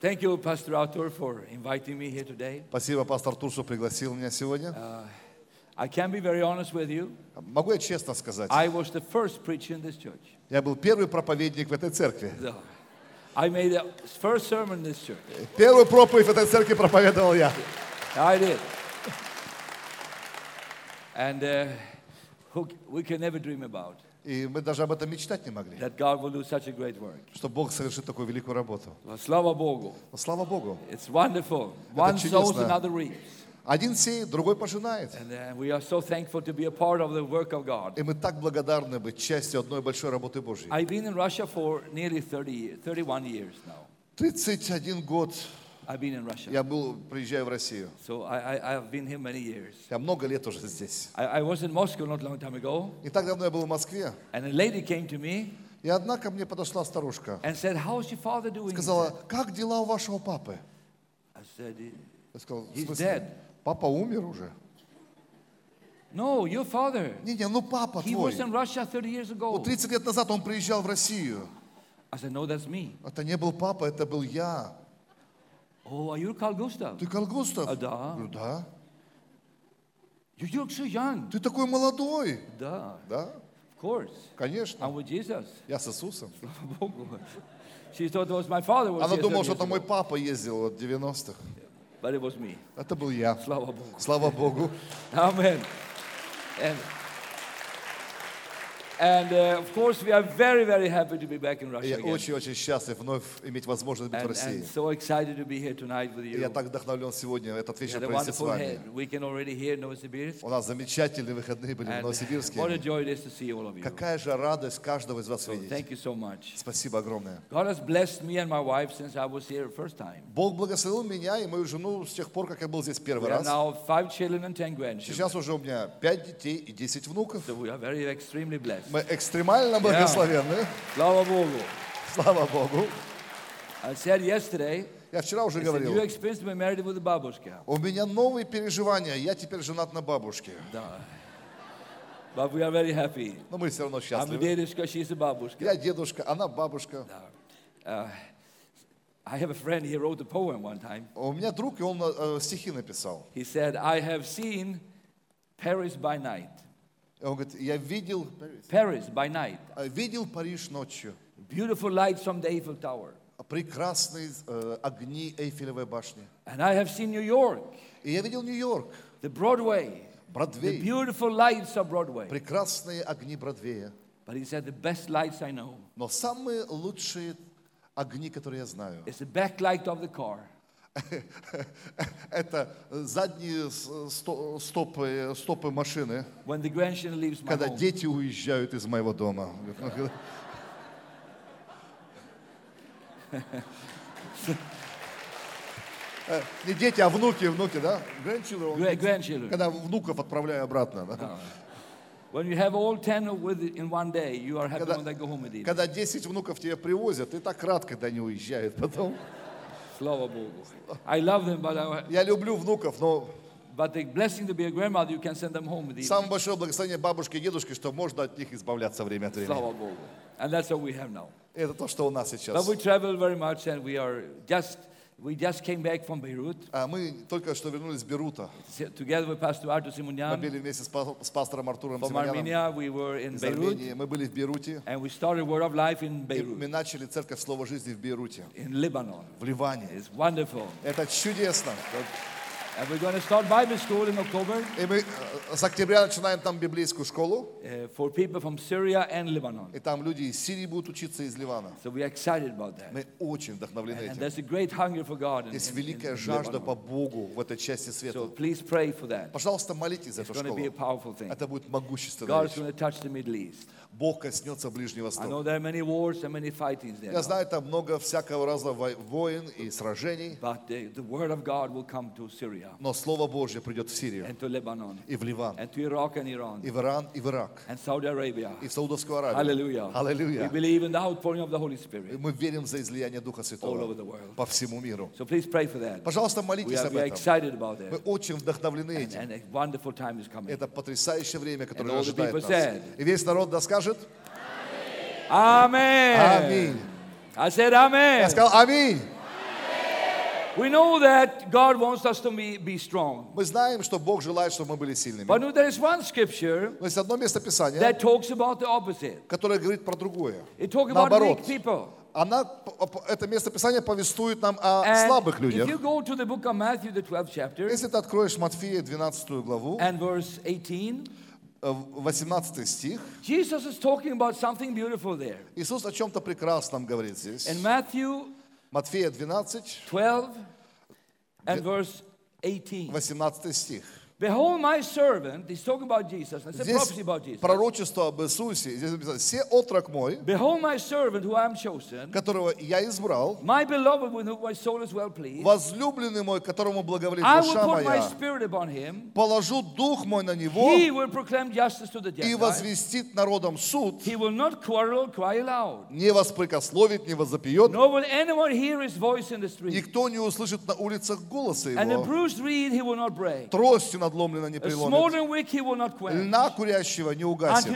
Thank you, Pastor Arthur, for inviting me here today. Спасибо, пастор Тур, что пригласил меня сегодня. I can be very honest with you. Могу я честно сказать, I was the first preacher in this church. я был первый проповедник в этой церкви. So, I made the first sermon in this church. Первую проповедь в этой церкви проповедовал я. I did. And uh, who, we can never dream about И мы даже об этом мечтать не могли, that God will do such a great work. что Бог совершит такую великую работу. Bogu. Но слава Богу. It's wonderful. One sows, чудесно. another reaps. Один сеет, другой пожинает. And uh, we are so thankful to be a part of the work of God. И мы так благодарны быть частью одной большой работы Божьей. I've been in Russia for nearly 30 years, 31 years now. 31 год I've been in Russia. я был, приезжаю в Россию. So I, I, I've been here many years. Я много лет уже здесь. I, I was in Moscow not long time ago, Не так давно я был в Москве. and a lady came to me И одна ко мне подошла старушка. and said, How's your father doing? Сказала, как дела у вашего папы? I said, Я сказал, в смысле? dead. Папа умер уже? No, your father. Не-не, ну папа He твой. was in Russia 30 years Ну, ago. 30 лет назад он приезжал в Россию. I said, No, that's me. Это не был папа, это был я. Oh, are you Carl Gustav? Ты Карл Густав? А, да. Говорю, да. You look so young. Ты такой молодой. Да, Да, of course. конечно. I'm with Jesus. Я с Иисусом. she thought it was my father was Она here 30 думала, что это мой папа ездил в 90-х. but it was me. Это был я. Slava Bogu. Слава Богу. Amen. And, uh, of course, we are very, very happy to be back in Russia Я again. очень-очень счастлив вновь иметь возможность быть в And, России. and so excited to be here tonight with И you. я так вдохновлен сегодня этот We вечер had a провести с wonderful вами. head. weekend already in Novosibirsk. У нас замечательные выходные были в And what a Новосибирске. joy it is to see all of you. Какая же радость каждого из вас So видеть. thank you so much. Спасибо огромное. God has blessed me and my wife since I was here first time. Бог благословил меня и мою жену с тех пор, как я был здесь We первый have раз. now five children and ten grandchildren. Сейчас уже у меня пять детей и 10 внуков. So we are very extremely blessed. Мы экстремально благословенны. Bogu. Слава Богу. I said yesterday, Я вчера уже говорил, у меня новые переживания. Я теперь женат на бабушке. Да. But we are very happy. Но мы все равно I'm счастливы. dedushka, she's a babushka. Я дедушка, она бабушка. Uh, I have a friend, he wrote a poem one time. У меня друг, и он э, стихи написал. He said, I have seen Paris by night. И он говорит, я видел, Paris by night. э, видел Париж ночью. Beautiful lights from the Eiffel Tower. Прекрасные э, огни Эйфелевой башни. And I have seen New York, И я видел Нью-Йорк, the Broadway, the Бродвей. beautiful lights of Broadway. Прекрасные огни Бродвея. But he said, the best lights I know Но самые лучшие огни, которые я знаю, is the backlight of the car. это задние стопы, стопы машины, когда home. дети уезжают из моего дома. Не дети, а внуки, внуки, да? Grandchildren, grandchildren. Когда внуков отправляю обратно. да? When you have all 10 with in one day, you are happy Когда, when they go home with it. когда 10 внуков тебе привозят, ты так рад, когда они уезжают. Потом, Slava Bogu. I love them, but, I, я люблю внуков, но but the blessing to be a grandmother, you can send them home with it. самое большое благословение бабушки и дедушки, что можно от них избавляться время от времени. Slava Bogu. And that's what we have now. Это то, что у нас But сейчас. we travel very much and we are just, we just came back from Beirut А мы только что вернулись из Берута. s- together with Pastor Artur Мы Simonyan. были вместе с, па- с пастором Артуром From Симоняном Armenia, we were in из Beirut Армении. Мы были в Бейруте. and we started Word of Life in И Beirut, мы начали церковь Слова Жизни в Бейруте, in Lebanon. в Ливане. It's wonderful. Это чудесно. And we're going to start Bible school in October И мы э, с октября начинаем там библейскую школу. uh, for people from Syria and Lebanon. И там люди из Сирии будут учиться, из Ливана. So we're excited about that. Мы очень вдохновлены And этим. there's a great hunger for God in, Есть in- великая in жажда Lebanon. по Богу в этой части So света. please pray for that. Пожалуйста, молитесь за It's эту going to be a школу. powerful thing. Это будет могущественная God is вещь. going to touch the Middle East. Бог коснется Ближний I Восток. know there are many wars and many fightings there. Я знаю, там много всякого разного вой- войн и сражений, но Слово Божье придет в Сирию и в Ливан, и в Иран, и в Ирак, и в Саудовскую Аравию. Аллилуйя. мы верим за излияние Духа Святого по всему миру. Пожалуйста, молитесь об этом. Мы очень вдохновлены этим. Это потрясающее время, которое ожидает нас. И весь народ да скажет Amen. Аминь. I said Amen. Я сказал Аминь. We know that God wants us to be, be strong. Мы знаем, что Бог желает, чтобы мы были сильными. But there is one scripture Но есть одно место Писания, that talks about the opposite. которое говорит про другое. It talks about Наоборот. weak people. Она, это место Писания повествует нам о And слабых if людях. you go to the book of Matthew, the 12th chapter, Если ты откроешь Матфея 12 главу, and verse 18, э, 18 стих, Jesus is talking about something beautiful there. Иисус о чем-то прекрасном говорит здесь. In Matthew Матфея 12, 12 and verse 18. 18 стих. Behold my servant, he's talking about Jesus. It's a Здесь prophecy about Jesus. пророчество об Иисусе. Здесь написано, «Се отрок мой, Behold my servant who I am chosen, которого я избрал, my beloved with whom my soul is well pleased. возлюбленный мой, которому благоволит I will душа put my моя, spirit upon him. положу дух мой на него He will proclaim justice to the и Gentiles. возвестит народам суд, He will not quarrel, cry aloud. не воспрекословит, не возопьет, Nor will anyone hear his voice in the street. никто не услышит на улицах голоса And a его, bruised reed he will not break. тростью надломленно не преломит, льна курящего не угасит,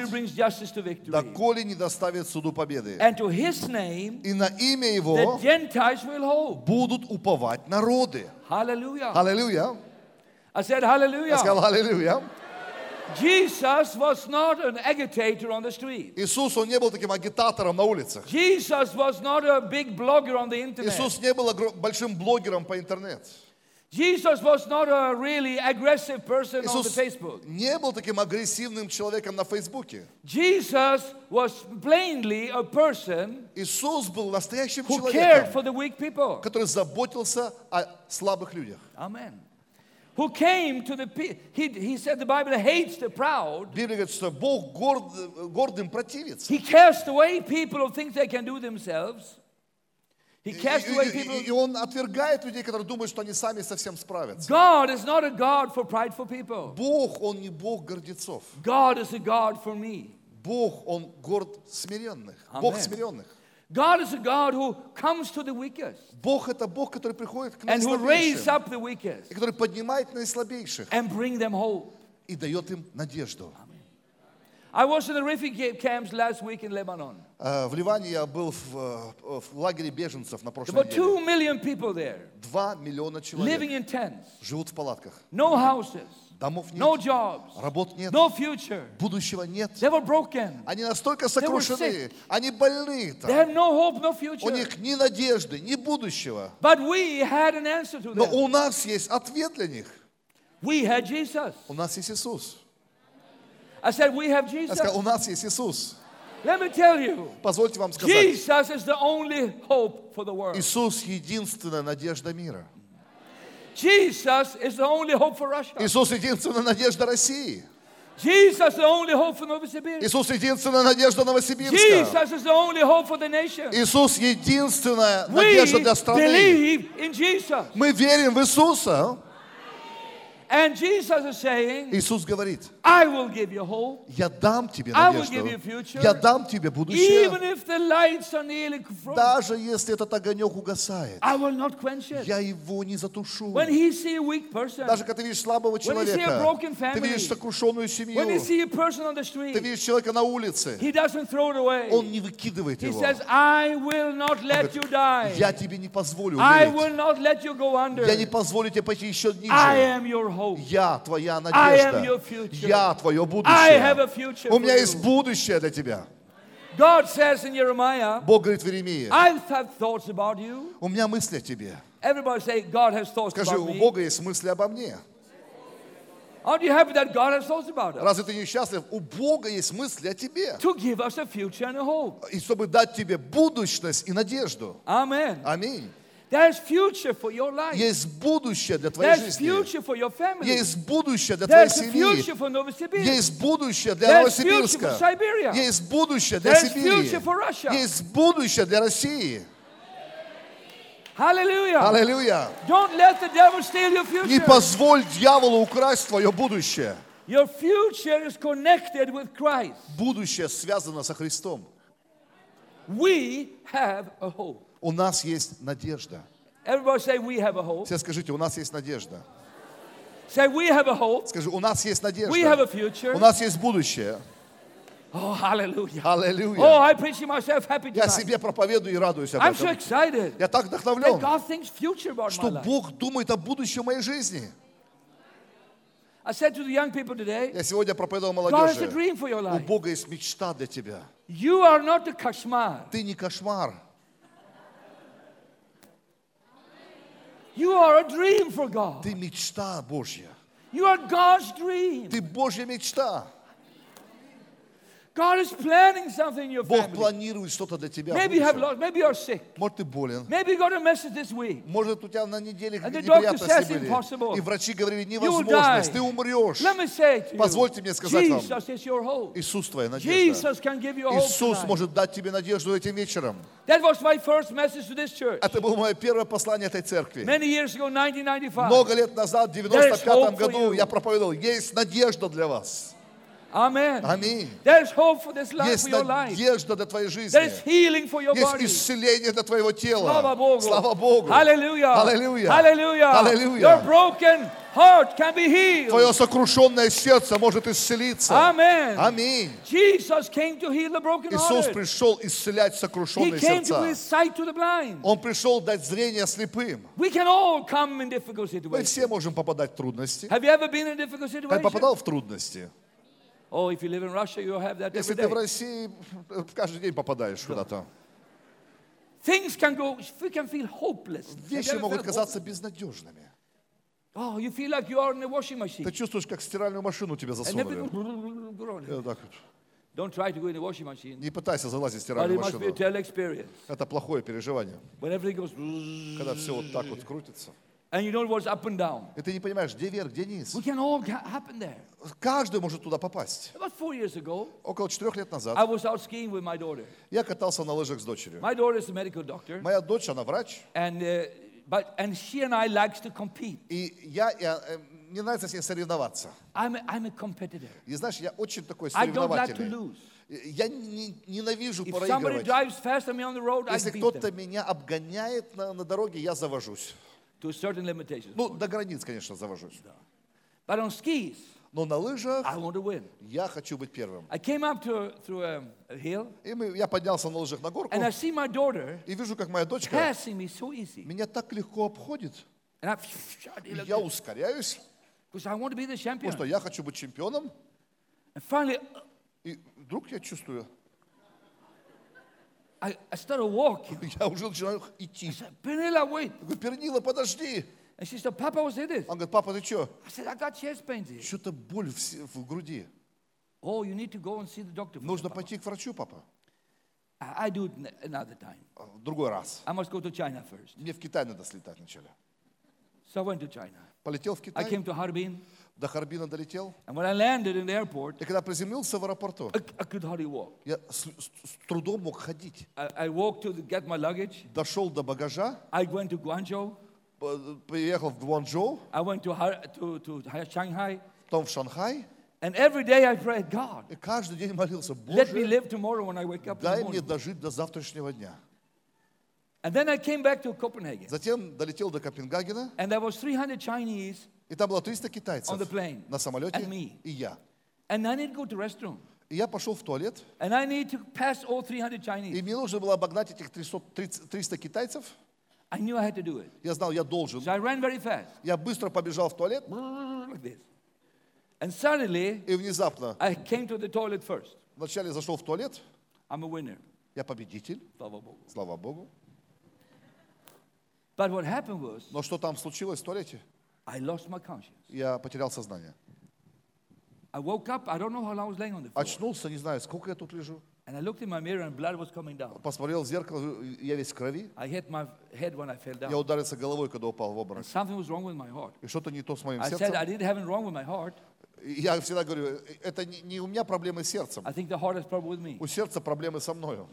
доколе не доставит суду победы. И на имя его будут уповать народы. Hallelujah. Аллилуйя. I said Я hallelujah. сказал аллилуйя. Jesus was not an agitator on the street. Иисус, Он не был таким агитатором на улицах. Jesus was not a big blogger on the internet. Иисус не был большим блогером по интернету. Jesus was not a really aggressive person on the Иисус Facebook. не был таким агрессивным человеком на Фейсбуке. Jesus was plainly a person Иисус был настоящим who cared человеком, for the weak people. который заботился о слабых людях. Amen. Who came to the pe- he, he said the Bible hates the proud. Библия говорит, что Бог горд- гордым противится. He cast away people who think they can do themselves. He cast away people. и Он отвергает людей, которые думают, что они сами совсем справятся. God is not a God for prideful people. Бог, Он не Бог гордецов. God is a God for me. Бог, Он горд смиренных. Бог смиренных. God is a God who comes to the weakest Бог это Бог, который приходит к and who raises наислабейшим. up the weakest И который поднимает наислабейших and bring them hope. и дает им надежду. I was in the refugee camps last week in Lebanon. Э, В Ливане я был в, э, в лагере беженцев на прошлой неделе. two million people there Два миллиона living человек in tents, живут в палатках. no houses, Домов no нет, jobs, работ нет, no future. будущего нет. They were broken. Они настолько сокрушены, они больны They там. had no hope, no У future. них ни надежды, ни будущего. But we had an answer to Но them. у нас есть ответ для них. We had Jesus. У нас есть Иисус. I said, We have Я Jesus. сказал, у нас есть Иисус. Let me tell you, Позвольте вам сказать, Jesus is the only hope for the world. Иисус единственная надежда мира. Jesus is the only hope for Russia. Иисус единственная надежда России. Jesus the only hope for Novosibirsk. Иисус единственная надежда Новосибирска. Jesus is the only hope for the nation. Иисус единственная We надежда для страны. believe in Jesus. Мы верим в Иисуса. And Jesus is saying, Иисус говорит, I will give you hope, я дам тебе I will надежду. give you future. Я дам тебе even будущее. if the lights are nearly. Даже если этот огонек угасает, I will not quench it. я его не затушу. When he see a weak person, Даже когда ты видишь слабого you see a человека, broken ты family, видишь сокрушенную when you семью, see a person on the ты street, видишь человека на улице, he doesn't throw it away. он не выкидывает He его. says, I will not let you die. Я тебе не позволю I умереть. will not let you go under. Я не позволю тебе пойти еще I ниже. am your hope. Я твоя надежда. Я твое будущее. У меня есть будущее для тебя. God says in Jeremiah, Бог говорит в Иеремии, I have thoughts about you. у меня мысли о тебе. Everybody say, God has thoughts Скажи, about у me. Бога есть мысли обо мне. Aren't you happy that God has thoughts about us? Разве ты не счастлив? У Бога есть мысли о тебе. To give us a future and a hope. И чтобы дать тебе будущность и надежду. Amen. Аминь. Есть будущее для твоей жизни. Есть будущее для твоей семьи. Есть будущее для Новосибирска. Есть будущее для Сибири. Есть будущее для России. Аллилуйя. Не позволь дьяволу украсть твое будущее. Your future is connected with Christ. Будущее связано со Христом. We have a hope. У нас есть надежда. A. Все скажите, у нас есть надежда. A. Скажи, у нас есть a надежда. У нас есть будущее. Oh, hallelujah. Аллилуйя. Oh, I preach myself happy Я себе проповедую и радуюсь об I'm so этом. excited Я так that вдохновлен, God thinks future about my что life. Бог думает о будущем моей жизни. I said to the young people today, Я сегодня проповедовал God has a молодежи. dream for your У life. Бога есть мечта для тебя. You are not kashmar. Ты не кошмар. You are a dream for God. Ты мечта Божья. You are God's dream. Ты Божья мечта. God is planning something in your Бог family. планирует что-то для тебя. Maybe you have lost, maybe you're sick. Может, ты болен. Maybe you got a message this week. Может, у тебя на неделе And неприятности были. impossible. И врачи говорили, die. ты умрешь. Let me say to you, Позвольте мне сказать вам. Jesus is your hope. Иисус твоя надежда. Jesus can give you hope Иисус tonight. может дать тебе надежду этим вечером. That was my first message to this church. Это было мое первое послание этой церкви. Many years ago, 1995. Много лет назад, в There is 95 hope for году, you. я проповедовал, есть надежда для вас. Amen. Аминь. There's hope for this life, Есть for your life. надежда для твоей жизни. There is healing for your Есть body. исцеление для твоего тела. Слава Богу. Слава Богу. Hallelujah. Hallelujah. Hallelujah. Hallelujah. Your broken heart can be healed. Твое сокрушенное сердце может исцелиться. Amen. Аминь. Jesus came to heal the broken Иисус пришел исцелять He сокрушенные came to give сердца. sight to the blind. Он пришел дать зрение слепым. We can all come in difficult Мы situations. все можем попадать в трудности. Have you ever been in difficult Ты situation? попадал в трудности? Oh, if you live in Russia, you'll have that Если every ты в day. России, э, каждый день попадаешь куда-то. Things can go, we can feel hopeless. Have you Вещи ever могут felt казаться безнадежными. hopeless? Oh, you feel like you are in a washing machine. Ты чувствуешь, как стиральную машину And засунули. everything go on. И вот так вот. Don't try to go in a washing machine. Не пытайся залазить в But стиральную it must be a машину. terrible experience. Это плохое переживание. When everything goes Когда все вот так вот крутится. And you know what's up and down. И ты не понимаешь, где вверх, где низ. We can all happen there. Каждый может туда попасть. About four years ago, Около четырех лет I назад was out skiing with my daughter. я катался на лыжах с дочерью. My daughter is a medical doctor, Моя дочь, она врач. and uh, but and she and I likes to compete. И я, я, э, мне нравится с ней соревноваться. I'm a, I'm a competitor. И знаешь, я очень такой I don't like to соревновательный. lose. Я не- ненавижу If проигрывать. road, I Если кто-то меня обгоняет на, на дороге, я завожусь. To certain limitations. Ну, до границ, конечно, завожусь. But on skis, Но на лыжах I want to win. я хочу быть первым. I came up to through a, a hill, И мы, я поднялся на лыжах на горку and I see my daughter и вижу, как моя дочка passing me so easy, меня так легко обходит. and I И я ускоряюсь, I want to be the потому champion. что я хочу быть чемпионом. And finally, И вдруг я чувствую, I, I started walking. я уже начинаю I идти. said, Penela, wait. Я говорю, Пернила, подожди. And she said, Papa, what's this? Он говорит, папа, ты что? I said, I got chest pains here. Что-то боль в, се- в груди. Oh, you need to go and see the doctor. for Нужно that, Papa." пойти к врачу, папа. I, I do it n- another time. А, В другой раз. I must go to China first. Мне в Китай надо слетать вначале. So I went to China. Полетел в I Китай, came to Harbin, до Харбина долетел. and when I landed in the airport, И когда приземлился в аэропорту, I, I could hardly walk. я с, с- с трудом мог ходить. I, I walked to the, get my luggage. Дошел до багажа, I went to Guangzhou. по- приехал в Гуанчжоу, I went to, Har- to, to Shanghai. потом в Шанхай. And every day I prayed, God, И каждый день молился, let me Боже, live tomorrow when I wake up in the дай мне morning. дожить до завтрашнего дня. And then I came back to Copenhagen. Затем долетел до Копенгагена, And there was 300 Chinese, и там было 300 китайцев On the plane. на самолете, And me. и я. and I need to go to restroom. И я пошел в туалет, And I need to pass all 300 и Chinese. мне нужно было обогнать этих 300, 30 300 китайцев. I knew I had to do it. Я знал, я должен. So I ran very fast, Я быстро побежал в туалет, like this. And suddenly, и внезапно I came to the toilet first. вначале зашел в туалет, I'm a winner. я победитель, Слава Богу. слава Богу. But what happened was, Но что там случилось в туалете? I lost my conscience. Я потерял сознание. I woke up, I don't know how long I was laying on the floor. Очнулся, не знаю, сколько я тут лежу. And I looked in my mirror and blood was coming down. Посмотрел в зеркало, я весь в крови. I hit my head when I fell Я down. ударился головой, когда упал в And обморок. something was wrong with my heart. И что-то не то с моим I said, I сердцем. didn't have it wrong with my heart. Я всегда говорю, это не, не у меня проблемы с сердцем. I think the heart has problem with me. У сердца проблемы со мною.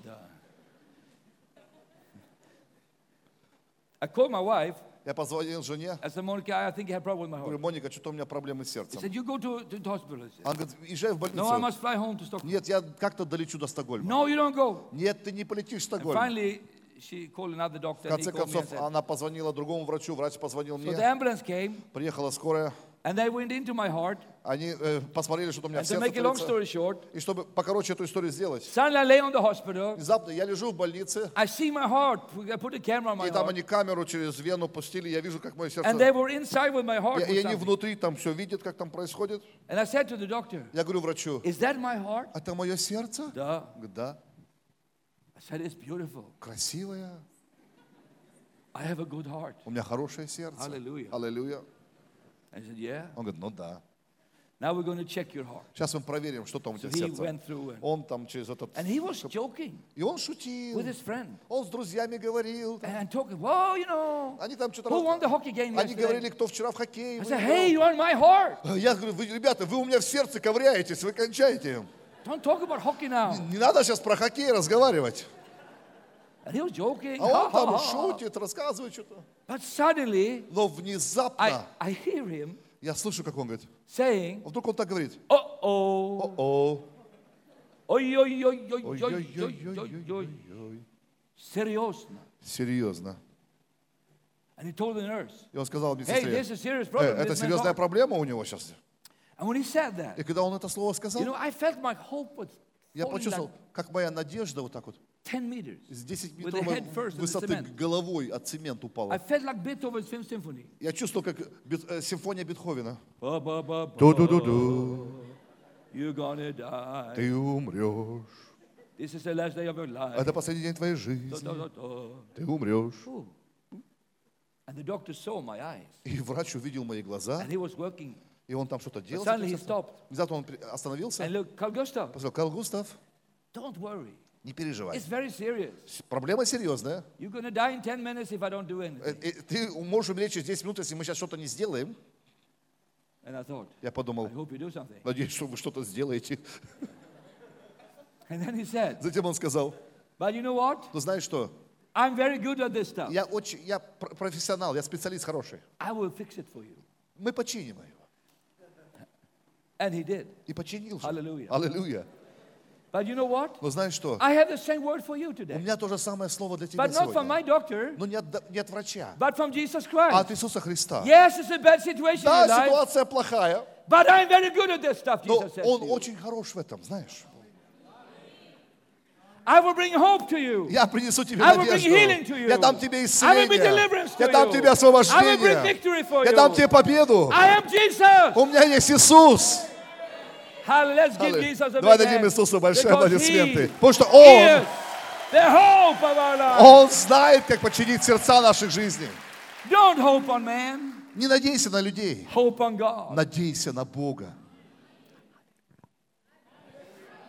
I called my wife. Я позвонил жене, I said, Monica, I think you have problem with my говорю, heart. Моника, что-то у меня проблемы с He сердцем. said, you go to, to the hospital. I said, Она говорит, езжай в no, I больницу. must fly home to Stockholm. Нет, я как-то долечу до Стокгольма. No, you don't go. Нет, ты не полетишь в And Стокгольм. finally, she called another doctor В and he конце called me and концов, said, она позвонила другому врачу, врач позвонил so the мне. ambulance came Приехала скорая, And they went into my heart. Они э, посмотрели, что у меня And в to сердце make a long творится. story short, И чтобы покороче эту историю сделать, suddenly I lay on the hospital. внезапно я лежу в больнице, I see my heart. I put a camera on my и там heart. они камеру через вену пустили, я вижу, как мое сердце... And they were inside with my heart. И, with и они something. внутри там все видят, как там происходит. And I said to the doctor, Я говорю врачу, Is that my heart? это мое сердце? Говорит, Да, I said, It's beautiful. красивое, I have a good heart. у меня хорошее сердце. Аллилуйя. Аллилуйя. I said, Yeah. Он говорит, ну да. Now we're going to check your heart. Сейчас мы проверим, что там у So тебя сердце. went through and, Он там через этот... and he was joking И он шутил. with his friend Он с друзьями говорил. and talking, Whoa, you know, Они там что-то... who won the hockey game Они говорили, yesterday? кто вчера в хоккей I said, Hey, you're on my heart. Я говорю, вы, ребята, вы у меня в сердце ковыряетесь, вы кончаете. Don't talk about hockey now. Не надо сейчас про хоккей разговаривать. He was joking. А он там шутит, рассказывает что-то. But suddenly, Но внезапно I, I hear him я слышу, как он говорит. Saying, а Вдруг он так говорит. О-о. О-о. Ой-ой-ой-ой-ой-ой-ой-ой. Серьезно. Серьезно. And he told the nurse, и он сказал медсестре, hey. Э, это серьезная проблема у него сейчас. And when he said that, и когда он это слово сказал, you know, I felt my hope was я почувствовал, как моя надежда вот так вот с 10 метров высоты головой от цемента упала. Я чувствовал, как э, симфония Бетховена. Ты умрешь. Это последний день твоей жизни. Ты умрешь. И врач увидел мои глаза и он там что-то делал. Внезапно он остановился. And look, Carl Gustav, Сказал, Карл Густав, don't worry. не переживай. It's very serious. Проблема серьезная. You're gonna die in 10 minutes if I don't do Э, anything. э, Ты можешь умереть через 10 минут, если мы сейчас что-то не сделаем. And I thought, Я I подумал, hope you do something. надеюсь, что вы что-то сделаете. And then he said, Затем он сказал, but you know what? ну знаешь что, I'm very good at this stuff. я очень, я пр- профессионал, я специалист хороший. I will fix it for you. Мы починим его. And he did. И починил. Аллилуйя. Аллилуйя. But you know what? Но знаешь что, I have the same word for you у today. меня то же самое слово для тебя But not from my сегодня. doctor, Но не от, не от врача, but from Jesus а от Christ. Иисуса Христа. Yes, it's a bad situation in Да, your life, ситуация плохая, but I'm very good at this stuff, но Jesus says Он you. очень хорош в этом, знаешь. I will bring hope to you. Я принесу тебе I will bring healing надежду. to you. Я дам тебе I will bring исцеление. deliverance to Я дам you. тебе I will bring освобождение. victory for Я дам you. тебе победу. I am Jesus. У меня есть Иисус. Давай дадим Иисусу большие аплодисменты. Потому что Он, Он знает, как починить сердца наших жизней. Не надейся на людей. Надейся на Бога.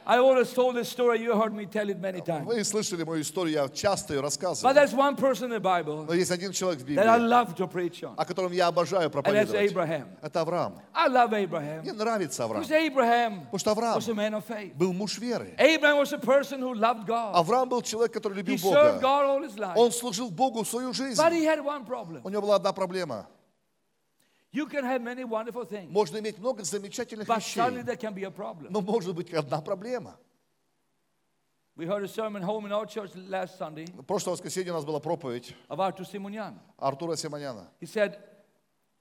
I always told this story. You heard me tell it many times. Вы слышали мою историю, я часто ее But рассказываю. there's one person in the Bible Но есть один человек в that I Библии, love to preach on. о котором я обожаю And that's проповедовать. Abraham. Это Авраам. I love Abraham. Мне нравится Авраам. Because Abraham Потому что Авраам was a man of faith. был муж веры. Abraham was a person who loved God. Авраам был человек, который He любил served Бога. God all his life. Он служил Богу всю жизнь. But he had one problem. У него была одна проблема. You can have many wonderful things, Можно иметь много замечательных but suddenly вещей, there can be a problem. но может быть одна проблема. We heard a sermon home in our church last Sunday прошлое воскресенье у нас была проповедь of Artur Simonyan. Артура Симоняна. He said,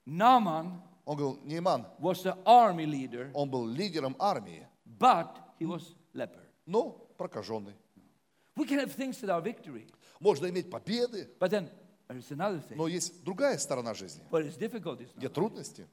Naaman Он говорил, Нейман, was the army leader, он был лидером армии, but he was leper. но прокаженный. We can have things that are victory, Можно иметь победы, but then но есть другая сторона жизни, где трудности.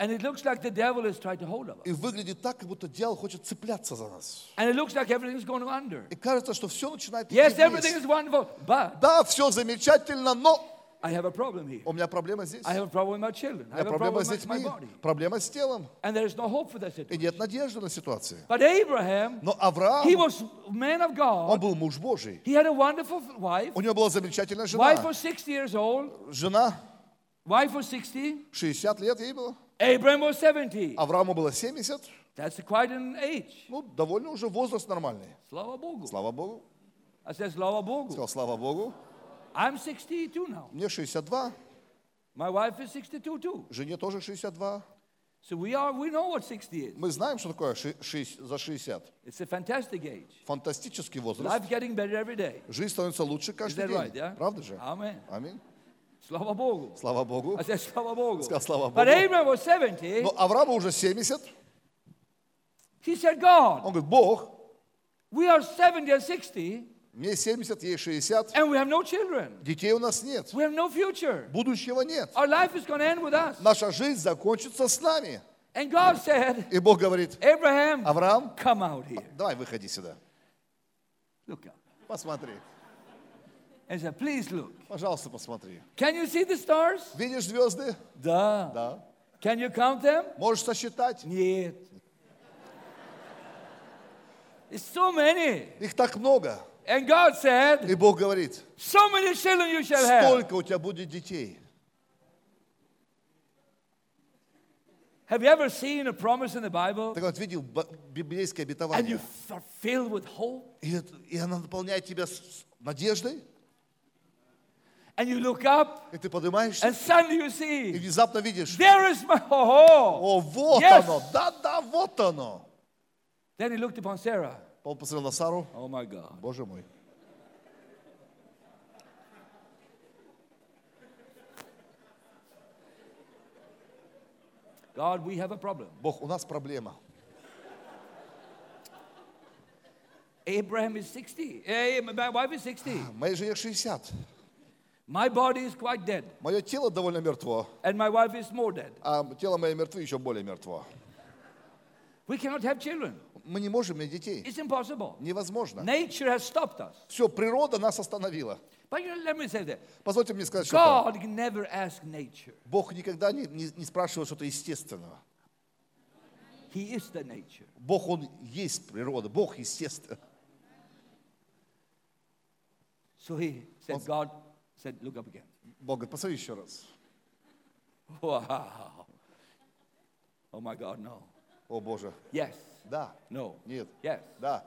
And it looks like the devil is trying to hold of us. И выглядит так, как будто дьявол хочет цепляться за нас. And it looks like everything's going under. И кажется, что все начинает Yes, everything is wonderful, but Да, все замечательно, но I have a problem here. у меня проблема здесь. I У have a problem with my children. I меня проблема с детьми, body. проблема с телом. And there is no hope for that И situation. нет надежды на ситуацию. But Abraham, Но Авраам, he was man of он God. был муж Божий. He had a wonderful wife. У него была замечательная Wife жена. was 60 years old. Жена, Wife was 60. 60 лет ей было. Abraham was 70. Аврааму было 70. That's quite an age. Ну, довольно уже возраст нормальный. Слава Богу. Слава Богу. I said, Slava Bogu. Сказал, слава Богу. I'm 62 now. Мне 62, My wife is 62 too. жене тоже 62. So we are, we know what 60 is. Мы знаем, что такое ши- за 60. It's a fantastic age. Фантастический возраст. Life getting better every day. Жизнь становится лучше Is каждый that right? день. Yeah? Правда же? Amen. Аминь. Slava Bogu. Слава Богу. I said, Slava Bogu. Сказал, слава But Богу. Abraham was 70. Но Аврааму уже 70. He said, God, Он говорит, Бог, we are 70 and 60, мне 70, ей 60. and we have no children. Детей у нас нет. We have no future. Будущего нет. Our life is going to end with us. Наша жизнь закончится с нами. And God said, И Бог говорит, Abraham, Авраам, come out here. давай выходи сюда. Look up. Посмотри. And said, please look. Пожалуйста, посмотри. Can you see the stars? Видишь звезды? Да. Да. Can you count them? Можешь сосчитать? Нет. It's so many. Их так много. And God said, И Бог говорит, so many children you shall have. столько у тебя будет детей. Have you ever seen a promise in the Bible Ты вот видел библейское and you обетование? are filled with hope И, и она наполняет тебя с- надеждой, and you look up и ты поднимаешься, and suddenly you и see, внезапно видишь, there is my, oh, о, вот Yes. оно, да-да, вот оно. Then he looked upon Sarah. Он посмотрел на Сару, Oh my God. боже мой. God, we have a problem. Бог, у нас проблема. Abraham is 60. Eh, my wife is 60. Моей жене 60. My body is quite dead. Мое тело довольно мертво, And my wife is more dead. а тело мое мертво еще более мертво. We cannot have children. Мы не можем иметь детей. It's impossible. Невозможно. Nature has stopped us. Все, природа нас остановила. But you know, let me say that. Позвольте мне сказать, что God never asked nature. Бог никогда не, не, не спрашивает что-то естественного. He is the nature. Бог, Он есть природа. Бог естественно. So he said, God said, look up again. Бог говорит, посмотри еще раз. Wow. Oh my God, no. О Боже. Yes. Да. No. Нет. Yes. Да.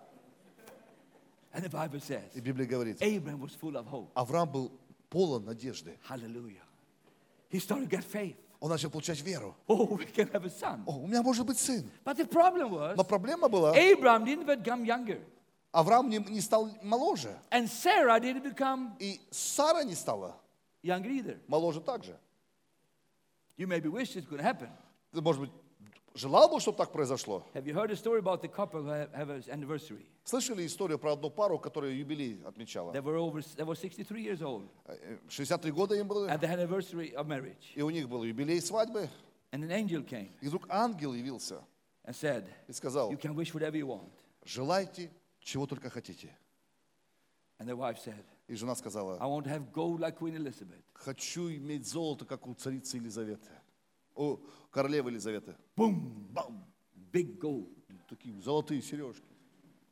And the Bible says, И Библия говорит, Abraham was full of hope. Авраам был полон надежды. Hallelujah. He started to get faith. Он начал получать веру. Oh, we can have a son. О, у меня может быть сын. But the problem was, Но проблема была, Abraham didn't become younger. Авраам не, не стал моложе. And Sarah didn't become И Сара не стала younger either. моложе также. You maybe wish it could happen. Может быть, желал бы, чтобы так произошло? Слышали историю про одну пару, которая юбилей отмечала? They were over, they were 63 years old Э, 63 года им было, и у них был юбилей свадьбы. И вдруг ангел явился и сказал, желайте, чего только хотите. И жена сказала, хочу иметь золото, как у царицы Елизаветы. У королевы Елизаветы. Boom! Бам! Big gold. Такие золотые сережки.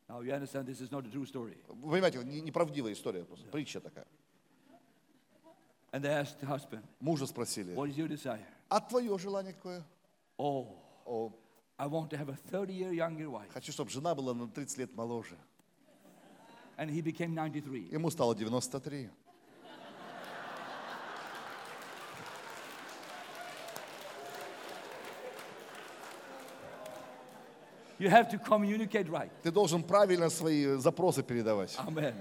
Now you understand this is not a true story. Вы понимаете, не- неправдивая история, просто притча такая. And they asked the husband, Мужа спросили, What is your desire? а твое желание какое? Oh, О, I want to have a 30 year younger wife. хочу, чтобы жена была на 30 лет моложе. And he became 93. Ему стало 93. You have to communicate right. Ты должен правильно свои запросы передавать. Amen.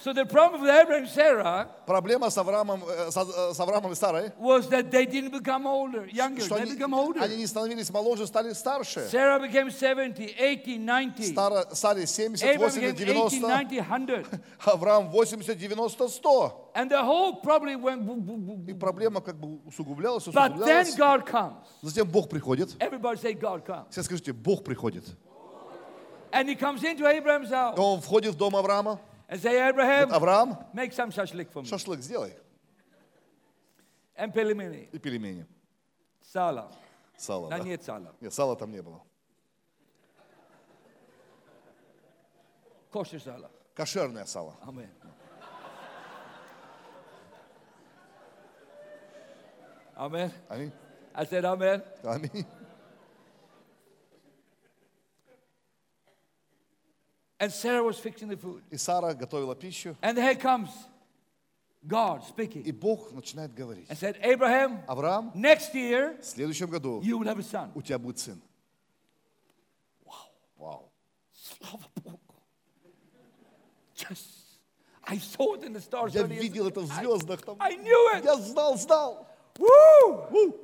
So the problem with Abraham and Sarah Проблема с Авраамом, э, с, э, с Авраамом и Сарой, was that they didn't become older, younger. что They они, become older. они не становились моложе, стали старше. Sarah became 70, 80, 90. Стара, Саре 70, Abraham 80, became 80, 90, 90, 100. Авраам 80, 90, 100. And the whole probably went. И проблема как бы усугублялась, But then усугублялась. God comes. Затем Бог приходит. Everybody say God comes. Все скажите, Бог приходит. And he comes into Abraham's house Он входит в дом Авраама. And say, Abraham, Авраам, make some shashlik for me. шашлык сделай. And pelimini, И пельмени. Сало, На да? нет сала. Нет, сала там не было. Kosher sala. Кошерное сало. Amen. Amen. Аминь. I said amen. Аминь. And Sarah was fixing the food. И Сара готовила пищу. And here comes God И speaking Бог начинает говорить. and said, Abraham, Авраам, next year в следующем году you will have a son. у тебя будет сын. Вау. Slava Bogu. Yes. I saw it in the stars. Я 30 years видел это в звездах там. I knew it. Я знал, знал. Woo!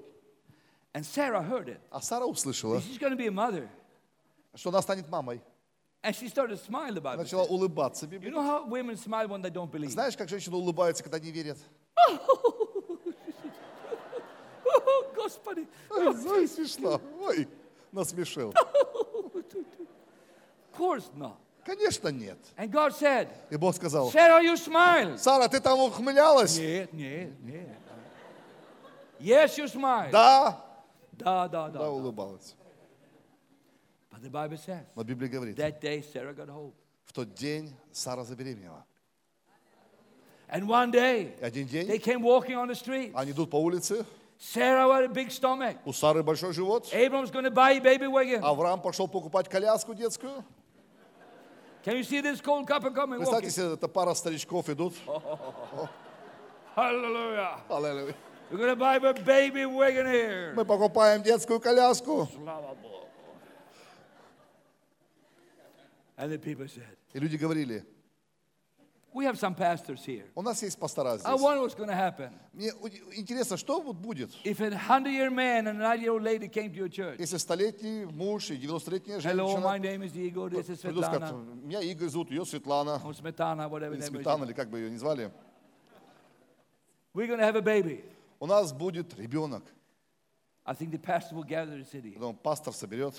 And Sarah heard it. А Сара услышала, She's going to be a mother. что она станет мамой. And she started to smile about it. Начала улыбаться. You know how women smile when they don't believe? Знаешь, как женщины улыбаются, когда не верят? Oh, Господи. Ой, смешно. Ой, насмешил. Of course not. Конечно, нет. And God said, И Бог сказал, Sarah, you smile. Сара, ты там ухмылялась? Нет, нет, нет. Yes, you smile. Да. Da, da, Да, da. улыбалась. But the Bible says, Но Библия говорит, в тот день Сара забеременела. And one day, один they день came walking on the street. они идут по улице, Sarah had a big stomach. у Сары большой живот. Abram's going to buy a baby wagon. Авраам пошел покупать коляску детскую. Can you see this cold couple coming Представьте себе, это пара старичков идут. Аллилуйя. We're going to buy a baby wagon here. Мы покупаем детскую коляску. And the people said, И люди говорили, we have some pastors here. у нас есть пастора I здесь. wonder what's going to happen. Мне интересно, что вот будет, If a 100-year man and a 90-year-old lady came to your church. если столетний муж и 90-летняя Hello, my женщина name is Igor, this is придут скажут, Svetlana. меня Игорь зовут, ее Светлана, Or whatever или Сметана, или как бы ее ни звали. We're going to have a baby. У нас будет ребенок. I think the pastor will gather the city. Потом пастор соберет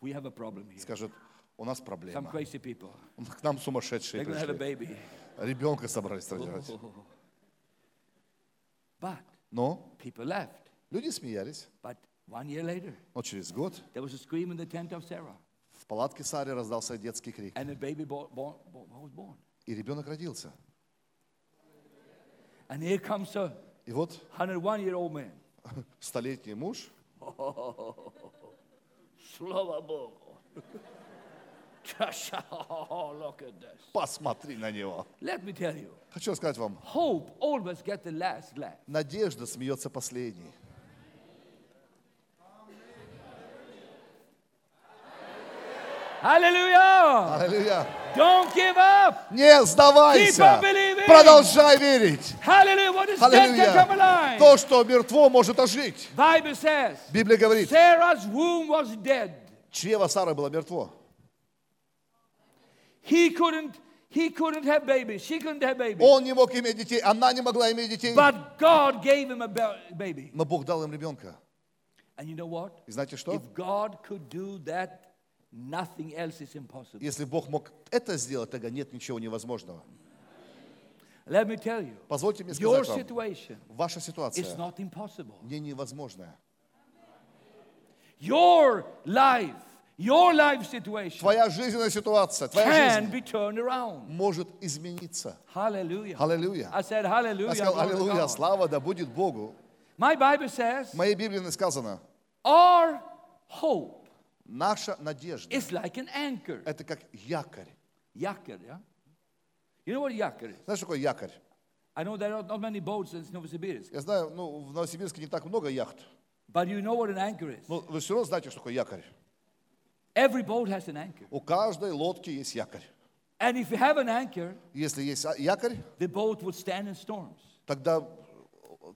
We have a problem here. скажет, у нас проблема. К нам сумасшедшие пришли. Ребенка собрались. But Но люди смеялись. Но через год в палатке Сары раздался детский крик. И ребенок родился. И вот 101 year old man. столетний муж Slava Bogu. Look at this. Посмотри на него. Let me tell you, Хочу сказать вам, hope always get the last laugh. надежда смеется последней. Аллилуйя. Don't give up. Не сдавайся. Продолжай верить. Аллилуйя. То, что мертво, может ожить. Библия говорит, чрево Сары было мертво. He couldn't, he couldn't have babies. She couldn't have babies. Он не мог иметь детей, она не могла иметь детей. But God gave him a ba- baby. Но Бог дал им ребенка. And you know what? И знаете что? If God could do that, nothing else is impossible. Если Бог мог это сделать, тогда нет ничего невозможного. Let me tell you, Позвольте мне your сказать вам, situation ваша is ситуация not impossible. не невозможная. Your life, your life situation Твоя жизненная ситуация, твоя can жизнь be turned around. может измениться. Hallelujah. Аллилуйя. I said hallelujah. Я сказал, аллилуйя, слава да будет Богу. My Bible says В моей Библии сказано, our hope наша надежда is like an anchor. – это как якорь. Yakar, yeah? You know what yakar is? Знаешь, что такое якорь? I know there are not many boats in Novosibirsk, Я знаю, ну, в Новосибирске не так много яхт. but you know what an anchor is. Но вы все равно знаете, что такое якорь. Every boat has an anchor. У каждой лодки есть якорь. And if you have an anchor, Если есть а- якорь, the boat would stand in storms. тогда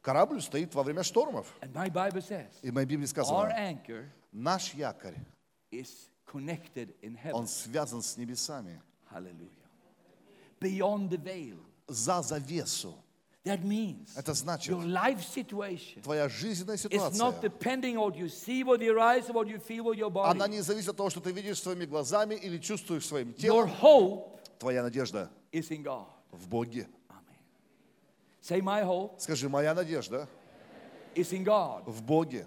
корабль стоит во время штормов. And my Bible says И в моей Библии our сказано, anchor наш якорь, is connected in heaven. он связан с небесами. Hallelujah. Beyond the veil. За завесу. That means Это значит, your life situation твоя жизненная is not ситуация, depending on what you see with your eyes, what you feel with your она не зависит от того, что ты видишь своими глазами или чувствуешь своим Your телом. hope Твоя надежда is in God. в Боге. Amen. Say, my hope Скажи, моя надежда is in God. в Боге.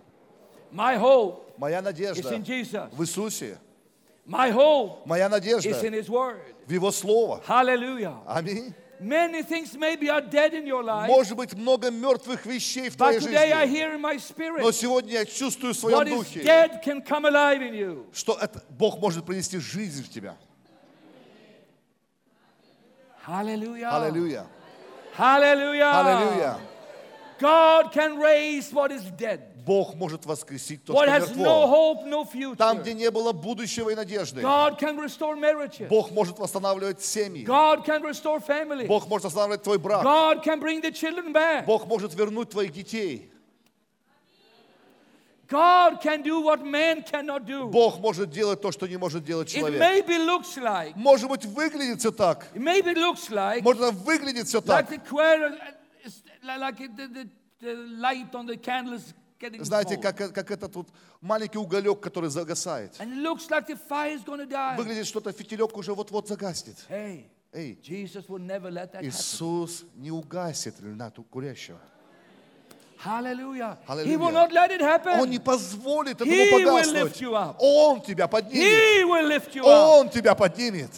My hope Моя is надежда in Jesus. в Иисусе. My hope Моя is надежда in His Word. в Его Слово. Аминь. Many things maybe are dead in your life, Может быть, много мертвых вещей в but твоей today I жизни. hear in my Но spirit сегодня я чувствую в what своем is духе, dead can come alive in you. что это, Бог может принести жизнь в тебя. Hallelujah. Аллилуйя. Hallelujah. Аллилуйя. God can raise what is dead. Бог может воскресить то, что мертво. Там, где не было будущего и надежды. Бог может восстанавливать семьи. Бог может восстанавливать твой брак. The. Бог может вернуть твоих детей. God can do what man cannot do. Бог может делать то, что не может делать It человек. maybe looks like, Может быть, выглядит все так. it maybe looks like, Может, это выглядит все like так. the uh, is- like it- the, the, the light on the candle is getting Знаете, как, как этот вот маленький уголек, который загасает. Like. Выглядит, что-то фитилек уже вот-вот загаснет. Hey, Эй. Иисус не угасит льна курящего. Happen. Он не позволит этому погаснуть. Он тебя поднимет. Он тебя поднимет.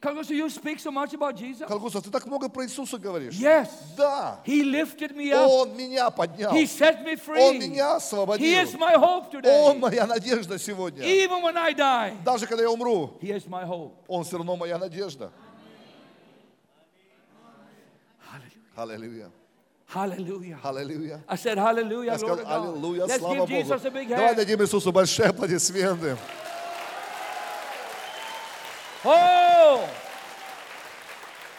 Because you speak so much about Jesus. Калгуса, ты так много про Иисуса говоришь. Yes. Да. He lifted me up. Он меня поднял. He set me Он free. меня He освободил. is my hope Он today. моя надежда сегодня. Even when I die, Даже когда я умру, He is my hope. Он все равно моя надежда. Hallelujah. Аллилуйя. Hallelujah. Аллилуйя. I said hallelujah. Я сказал, аллилуйя, слава Богу. Давай дадим Иисусу большие аплодисменты. Oh,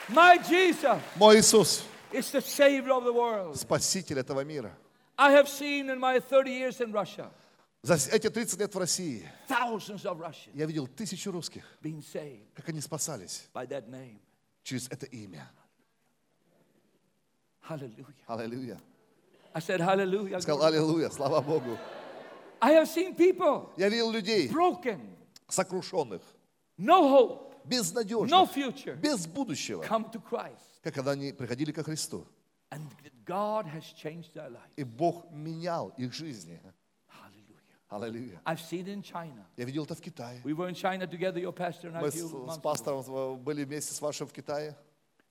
my Jesus Мой Иисус, is the Savior of the world. Спаситель этого мира. I have seen in my 30 years in Russia За эти 30 лет в России я видел тысячи русских, being saved как они спасались by that name. через это имя. Аллилуйя. I said hallelujah. Сказал, аллилуйя, слава Богу. I have seen people Я видел людей broken, сокрушенных, no hope, no безнадежных, future, без будущего, come to Christ. как когда они приходили ко Христу. And God has changed their life. И Бог менял их жизни. Аллилуйя. I've seen it in China. Я видел это в Китае. We were in China together, your pastor and I, Мы с, с ago. пастором э, были вместе с вашим в Китае.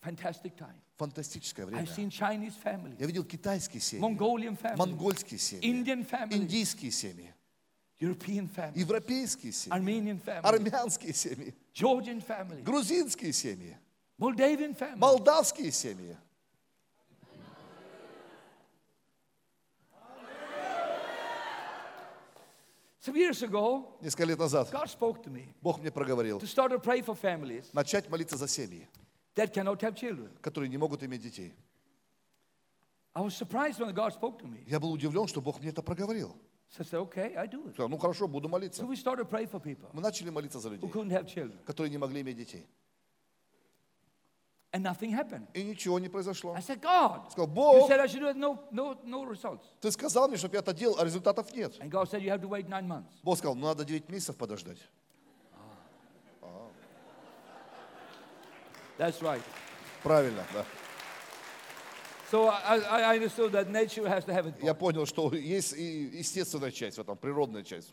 Fantastic time. Фантастическое время. I've seen Chinese families, Я видел китайские семьи, Mongolian families, монгольские семьи, Indian families, индийские семьи, European families, европейские семьи, Armenian families, армянские семьи, Georgian families, грузинские семьи, Moldavian families. молдавские семьи. Some years ago, Несколько лет назад God spoke to me Бог мне проговорил to start to pray for families начать молиться за семьи, that cannot have children. которые не могут иметь детей. I was surprised when God spoke to me. Я был удивлен, что Бог мне это проговорил. So I said, okay, I do it. Сказал, ну хорошо, буду So молиться. we started to pray for people Мы начали молиться за who людей, couldn't have children. которые не могли иметь детей. And nothing happened. И ничего не произошло. I said, God, Сказал, you Бог, said I should do it, no, no, no results. ты сказал мне, чтобы я это делал, а результатов нет. And God said, you have to wait nine months. Бог сказал, ну надо 9 месяцев подождать. That's right. Правильно, да. So I, I I understood that nature has to have it. Я понял, что есть естественная часть в этом, природная часть.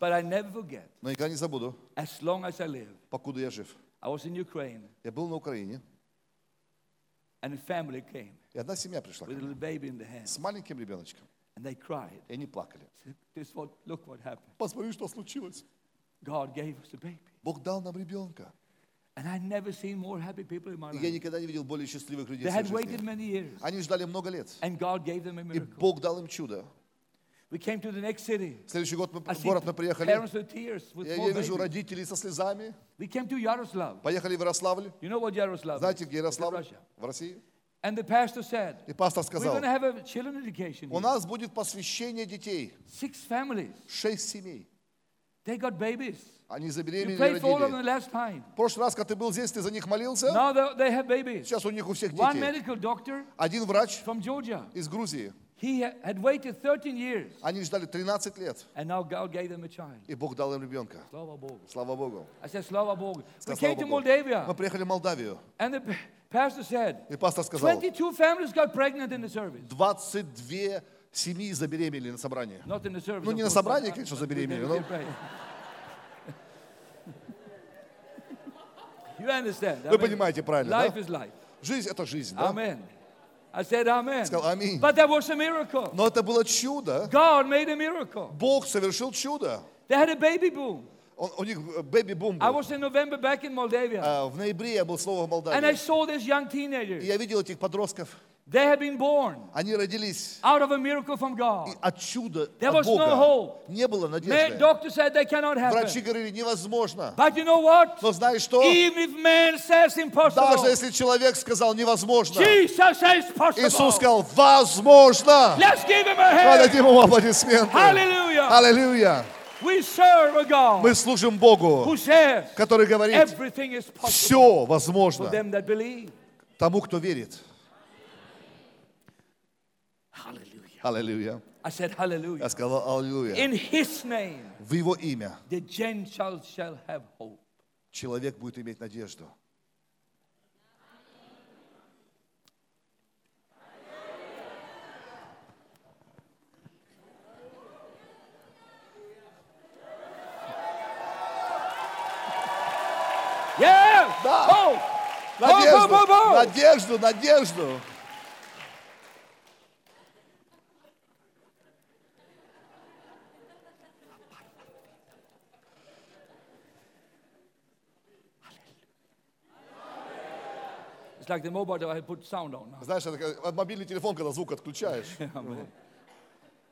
But I never forget, Но никогда не забуду, as long as I live, покуда я жив. I was in Ukraine Я был на Украине, and a family came и одна семья пришла ко with a мне little baby in the hand с маленьким ребеночком. and they cried. И они плакали. This what, look what happened. Посмотри, что случилось. God gave us a baby. Бог дал нам ребенка. И я никогда не видел более счастливых людей в had своей waited жизни. many years Они ждали много лет. and God gave them a И. Бог дал им чудо. We came to the next city. В следующий год мы, в город мы приехали. parents with tears, with Я, я вижу родителей со слезами. We came to Yaroslav. Поехали в Ярославль. You know what Yaroslav Знаете, где Ярославль? В России. And the pastor said, И пастор we're сказал, to have a children education. у нас будет посвящение детей. Six families. Шесть семей. They got babies. Они забеременели и prayed for them родили. the last time. В прошлый раз, когда ты был здесь, ты за них молился. Now they have babies. Сейчас у них у всех One детей. medical doctor Один врач from Georgia, из Грузии. he ha- had waited 13 years, Они ждали 13 лет. and now God gave them a child. И Бог дал им ребенка. Slava Bogu. Слава Богу. I said, Slava Bogu. We came «Слава to Богу». Moldavia, Мы приехали в Молдавию. and the pastor said, И пастор сказал, 22 families got pregnant in the service. 22 семьи забеременели на собрании. Service. Ну, не на собрании, конечно, забеременели, но-? I Вы понимаете правильно, Life да? is life. Жизнь – это жизнь, да? Amen. I said amen. Сказал аминь. But that was a miracle. Но это было чудо. God made a miracle. Бог совершил чудо. They had a baby boom. Он- у них бэби-бум I был. was in November back in Moldavia. А, В ноябре я был снова в And I Молдавии. saw this young И teenager. я видел этих подростков. They had been born Они родились out of a miracle from God. от чуда There от was no Бога. hope. Не было Man, надежды. doctor said they cannot Врачи happen. говорили, невозможно. But you know what? Но знаешь что? Even if man says impossible, Даже если человек сказал невозможно, Jesus says possible. Иисус сказал, возможно. Let's give him a hand. Подадим ему аплодисменты. Hallelujah. Аллилуйя. We serve a God Мы служим Богу, who says который говорит, everything is possible все for возможно them that believe. тому, кто верит. Hallelujah. Аллилуйя. I said hallelujah. Я сказал аллилуйя. In his name, В его имя the Gentiles shall have hope. человек будет иметь надежду. Yeah. Да. Надежду, надежду, надежду. It's like the mobile that I put sound on. now. Знаешь, это как мобильный телефон, когда звук отключаешь.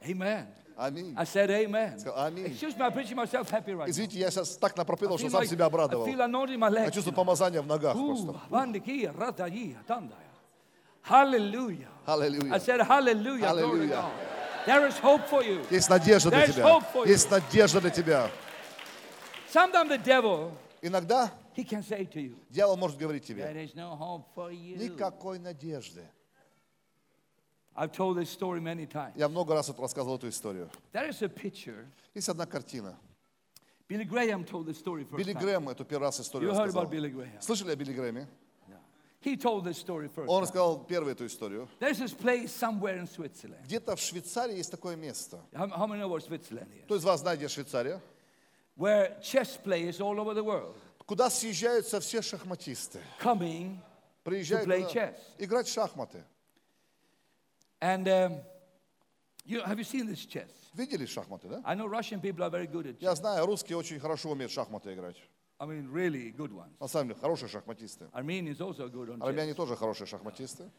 Amen. Аминь. I said amen. Аминь. Excuse me, I'm preaching myself happy right now. Извините, я сейчас так напропитал, что сам like- себя I обрадовал. feel anointing in my Я чувствую помазание в ногах просто. tandaya. Hallelujah. I said hallelujah. Hallelujah. There is hope for you. Есть надежда для тебя. Есть надежда для тебя. Sometimes the devil, Иногда he can say to you, дьявол может говорить тебе, there is no hope for you. никакой надежды. I've told this story many times. Я много раз рассказывал эту историю. There is a picture. Есть одна картина. Billy Graham told this story first Билли. Грэм эту первый раз историю You heard рассказал. about Billy Graham. Слышали о Билли Грэме? He told this story first. Он рассказал первую эту историю. There's this place somewhere in Switzerland. Где-то в Швейцарии есть такое место. How, how many know what Switzerland is? Кто из вас знает, где Швейцария? Where chess players all over the world Куда съезжаются все шахматисты. coming Приезжают To play chess. играть в шахматы. and um, you have you seen this chess? Видели шахматы, да? I know Russian people are very good at chess. Я знаю, русские очень хорошо умеют шахматы играть. I mean, really good ones. На самом деле, хорошие шахматисты. Armenians also good on chess. Армяне тоже хорошие шахматисты.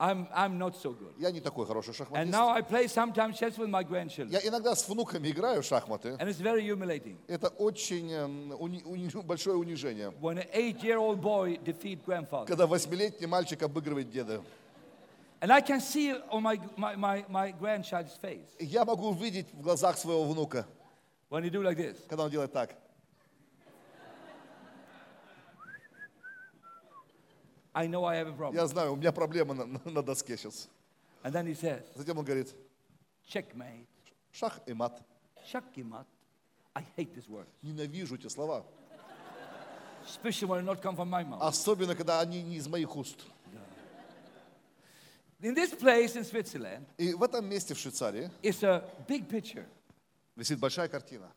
I'm, I'm not so good. Я не такой хороший And шахматист. now I play sometimes chess with my grandchildren. Я иногда с внуками играю в шахматы. And it's very humiliating. Это очень эм, уни- уни- большое унижение. When an eight-year-old boy defeat grandfather. Когда восьмилетний мальчик обыгрывает деда. And I can see on my, my, my, my grandchild's face Я могу увидеть в глазах своего внука, when he do like this. когда он делает так. I know I have a problem. Я знаю, у меня проблема на, на- доске сейчас. And then he says, Затем он говорит, checkmate, шах и мат. shakimat. I hate this word. Ненавижу эти слова. Especially when it not come from my mouth. Особенно, когда они не из моих уст. In this place in Switzerland, И в этом месте в Швейцарии it's a big picture. висит большая картина,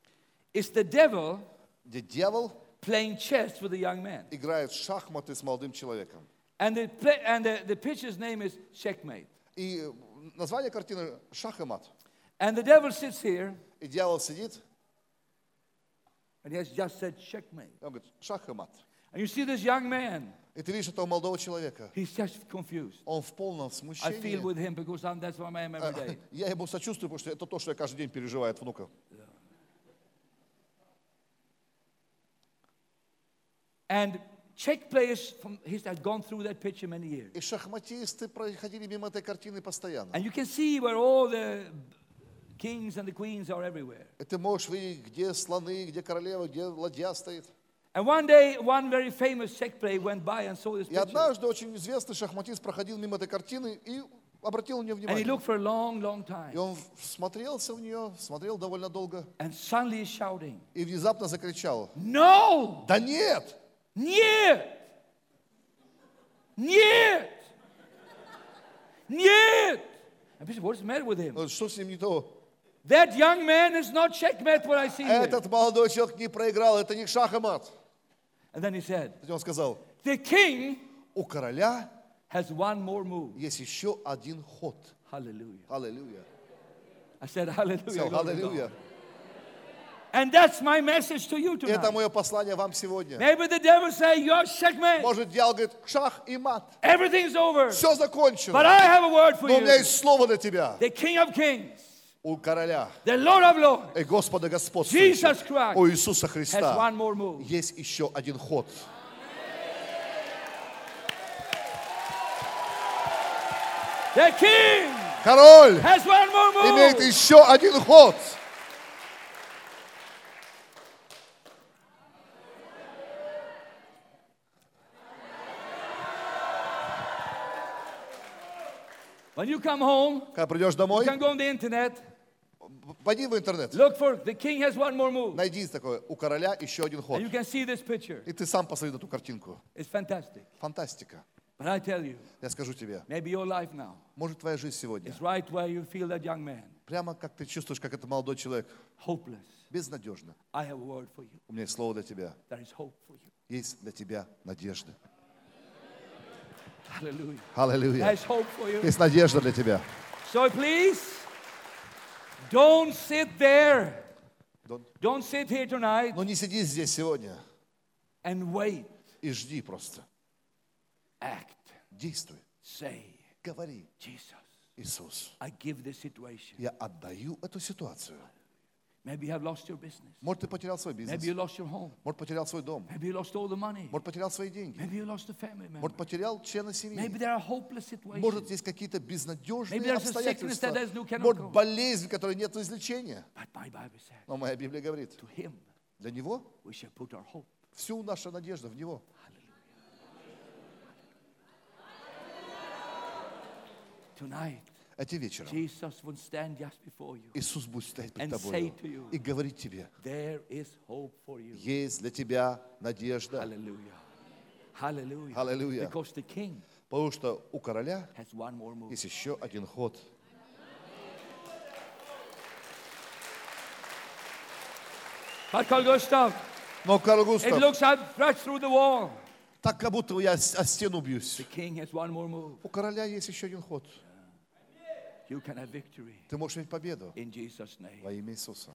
It's the devil где дьявол playing chess with a young man. играет в шахматы с молодым человеком. And the, play, and the, the picture's name is checkmate. И название картины «Шах и мат». And the devil sits here И дьявол сидит, and he has just said checkmate. он говорит «Шах и мат». And you see this young man, И ты видишь этого молодого человека. he's just confused. Он в полном I feel смущении. with him because I'm, that's what I am every day. Я ему сочувствую, потому что это то, что я каждый день переживаю от внука. And check players from he's had gone through that picture many years. И шахматисты проходили мимо этой картины постоянно. And you can see where all the kings and the queens are everywhere. И ты можешь видеть, где слоны, где королева, где ладья стоит. And one day, one very famous check player went by and saw this И picture. однажды очень известный шахматист проходил мимо этой картины и обратил на нее And he внимание. looked for a long, long И time. он смотрелся в нее, смотрел довольно долго, And suddenly shouting, и внезапно закричал, No! да нет, Нет! Нет! Нет! And people, what's the matter with him? «Ну, что с ним не то? That young man is not checkmate what I see. Этот молодой человек не проиграл, это не шах и мат. And then he said, он сказал, The king у короля has one more move. есть еще один ход. Hallelujah. Аллилуйя. I said, Hallelujah. Сказал, glory to Аллилуйя. God. And that's my message to you И это tonight. мое послание вам сегодня. Maybe the devil say, you're checkmate. Может, дьявол говорит, шах и мат. Everything's over. Все But закончено. I have a word for Но у меня you. есть слово для тебя. The King of Kings, У короля the Lord of Lords, и Господа Christ у Иисуса has Христа one more move. есть еще один ход. The King Король has one more имеет move. еще один ход. When you come home, Когда придешь you домой, can go on the internet, пойди в интернет. look for the King has one more move. Найди такое, у короля еще один ход. And you can see this picture. И ты сам посмотри эту картинку. It's fantastic. Фантастика. But I tell you, Я скажу тебе, maybe your life now может твоя жизнь сегодня, is right where you feel that young man, прямо как ты чувствуешь, как это молодой человек, hopeless. безнадежно. I have a word for you. У меня есть слово для тебя. There is hope for you. Есть для тебя надежда. Аллилуйя. Есть надежда для тебя. So please, don't sit there. Don't- Don't sit here tonight Но не сиди здесь сегодня and wait. и жди просто. Act. Действуй. Say, Говори, Jesus, Иисус, I give this situation. я отдаю эту ситуацию. Maybe you have lost your business. Может, ты потерял свой бизнес. Maybe you lost your home. Может, потерял свой дом. Maybe you lost all the money. Может, потерял свои деньги. Maybe you lost a family member. Может, потерял члена семьи. Maybe there are hopeless situations. Может, есть какие-то безнадежные Maybe there's a sickness обстоятельства. that no cannot Может, болезнь, которой нет излечения. But my Bible says, Но моя Библия говорит, to him для Него we shall put our hope. всю наша надежда в Него. Tonight, Эти вечером. Иисус будет стоять перед тобой и говорить тебе, есть для тебя надежда. King Потому что у короля есть еще один ход. But Carl Gustav, Но Карл it Густав, looks I've rushed through the wall. так как будто я о стену бьюсь. The king has one more move. У короля есть еще один ход. You can have victory Ты можешь иметь победу in Jesus' name. во имя Иисуса.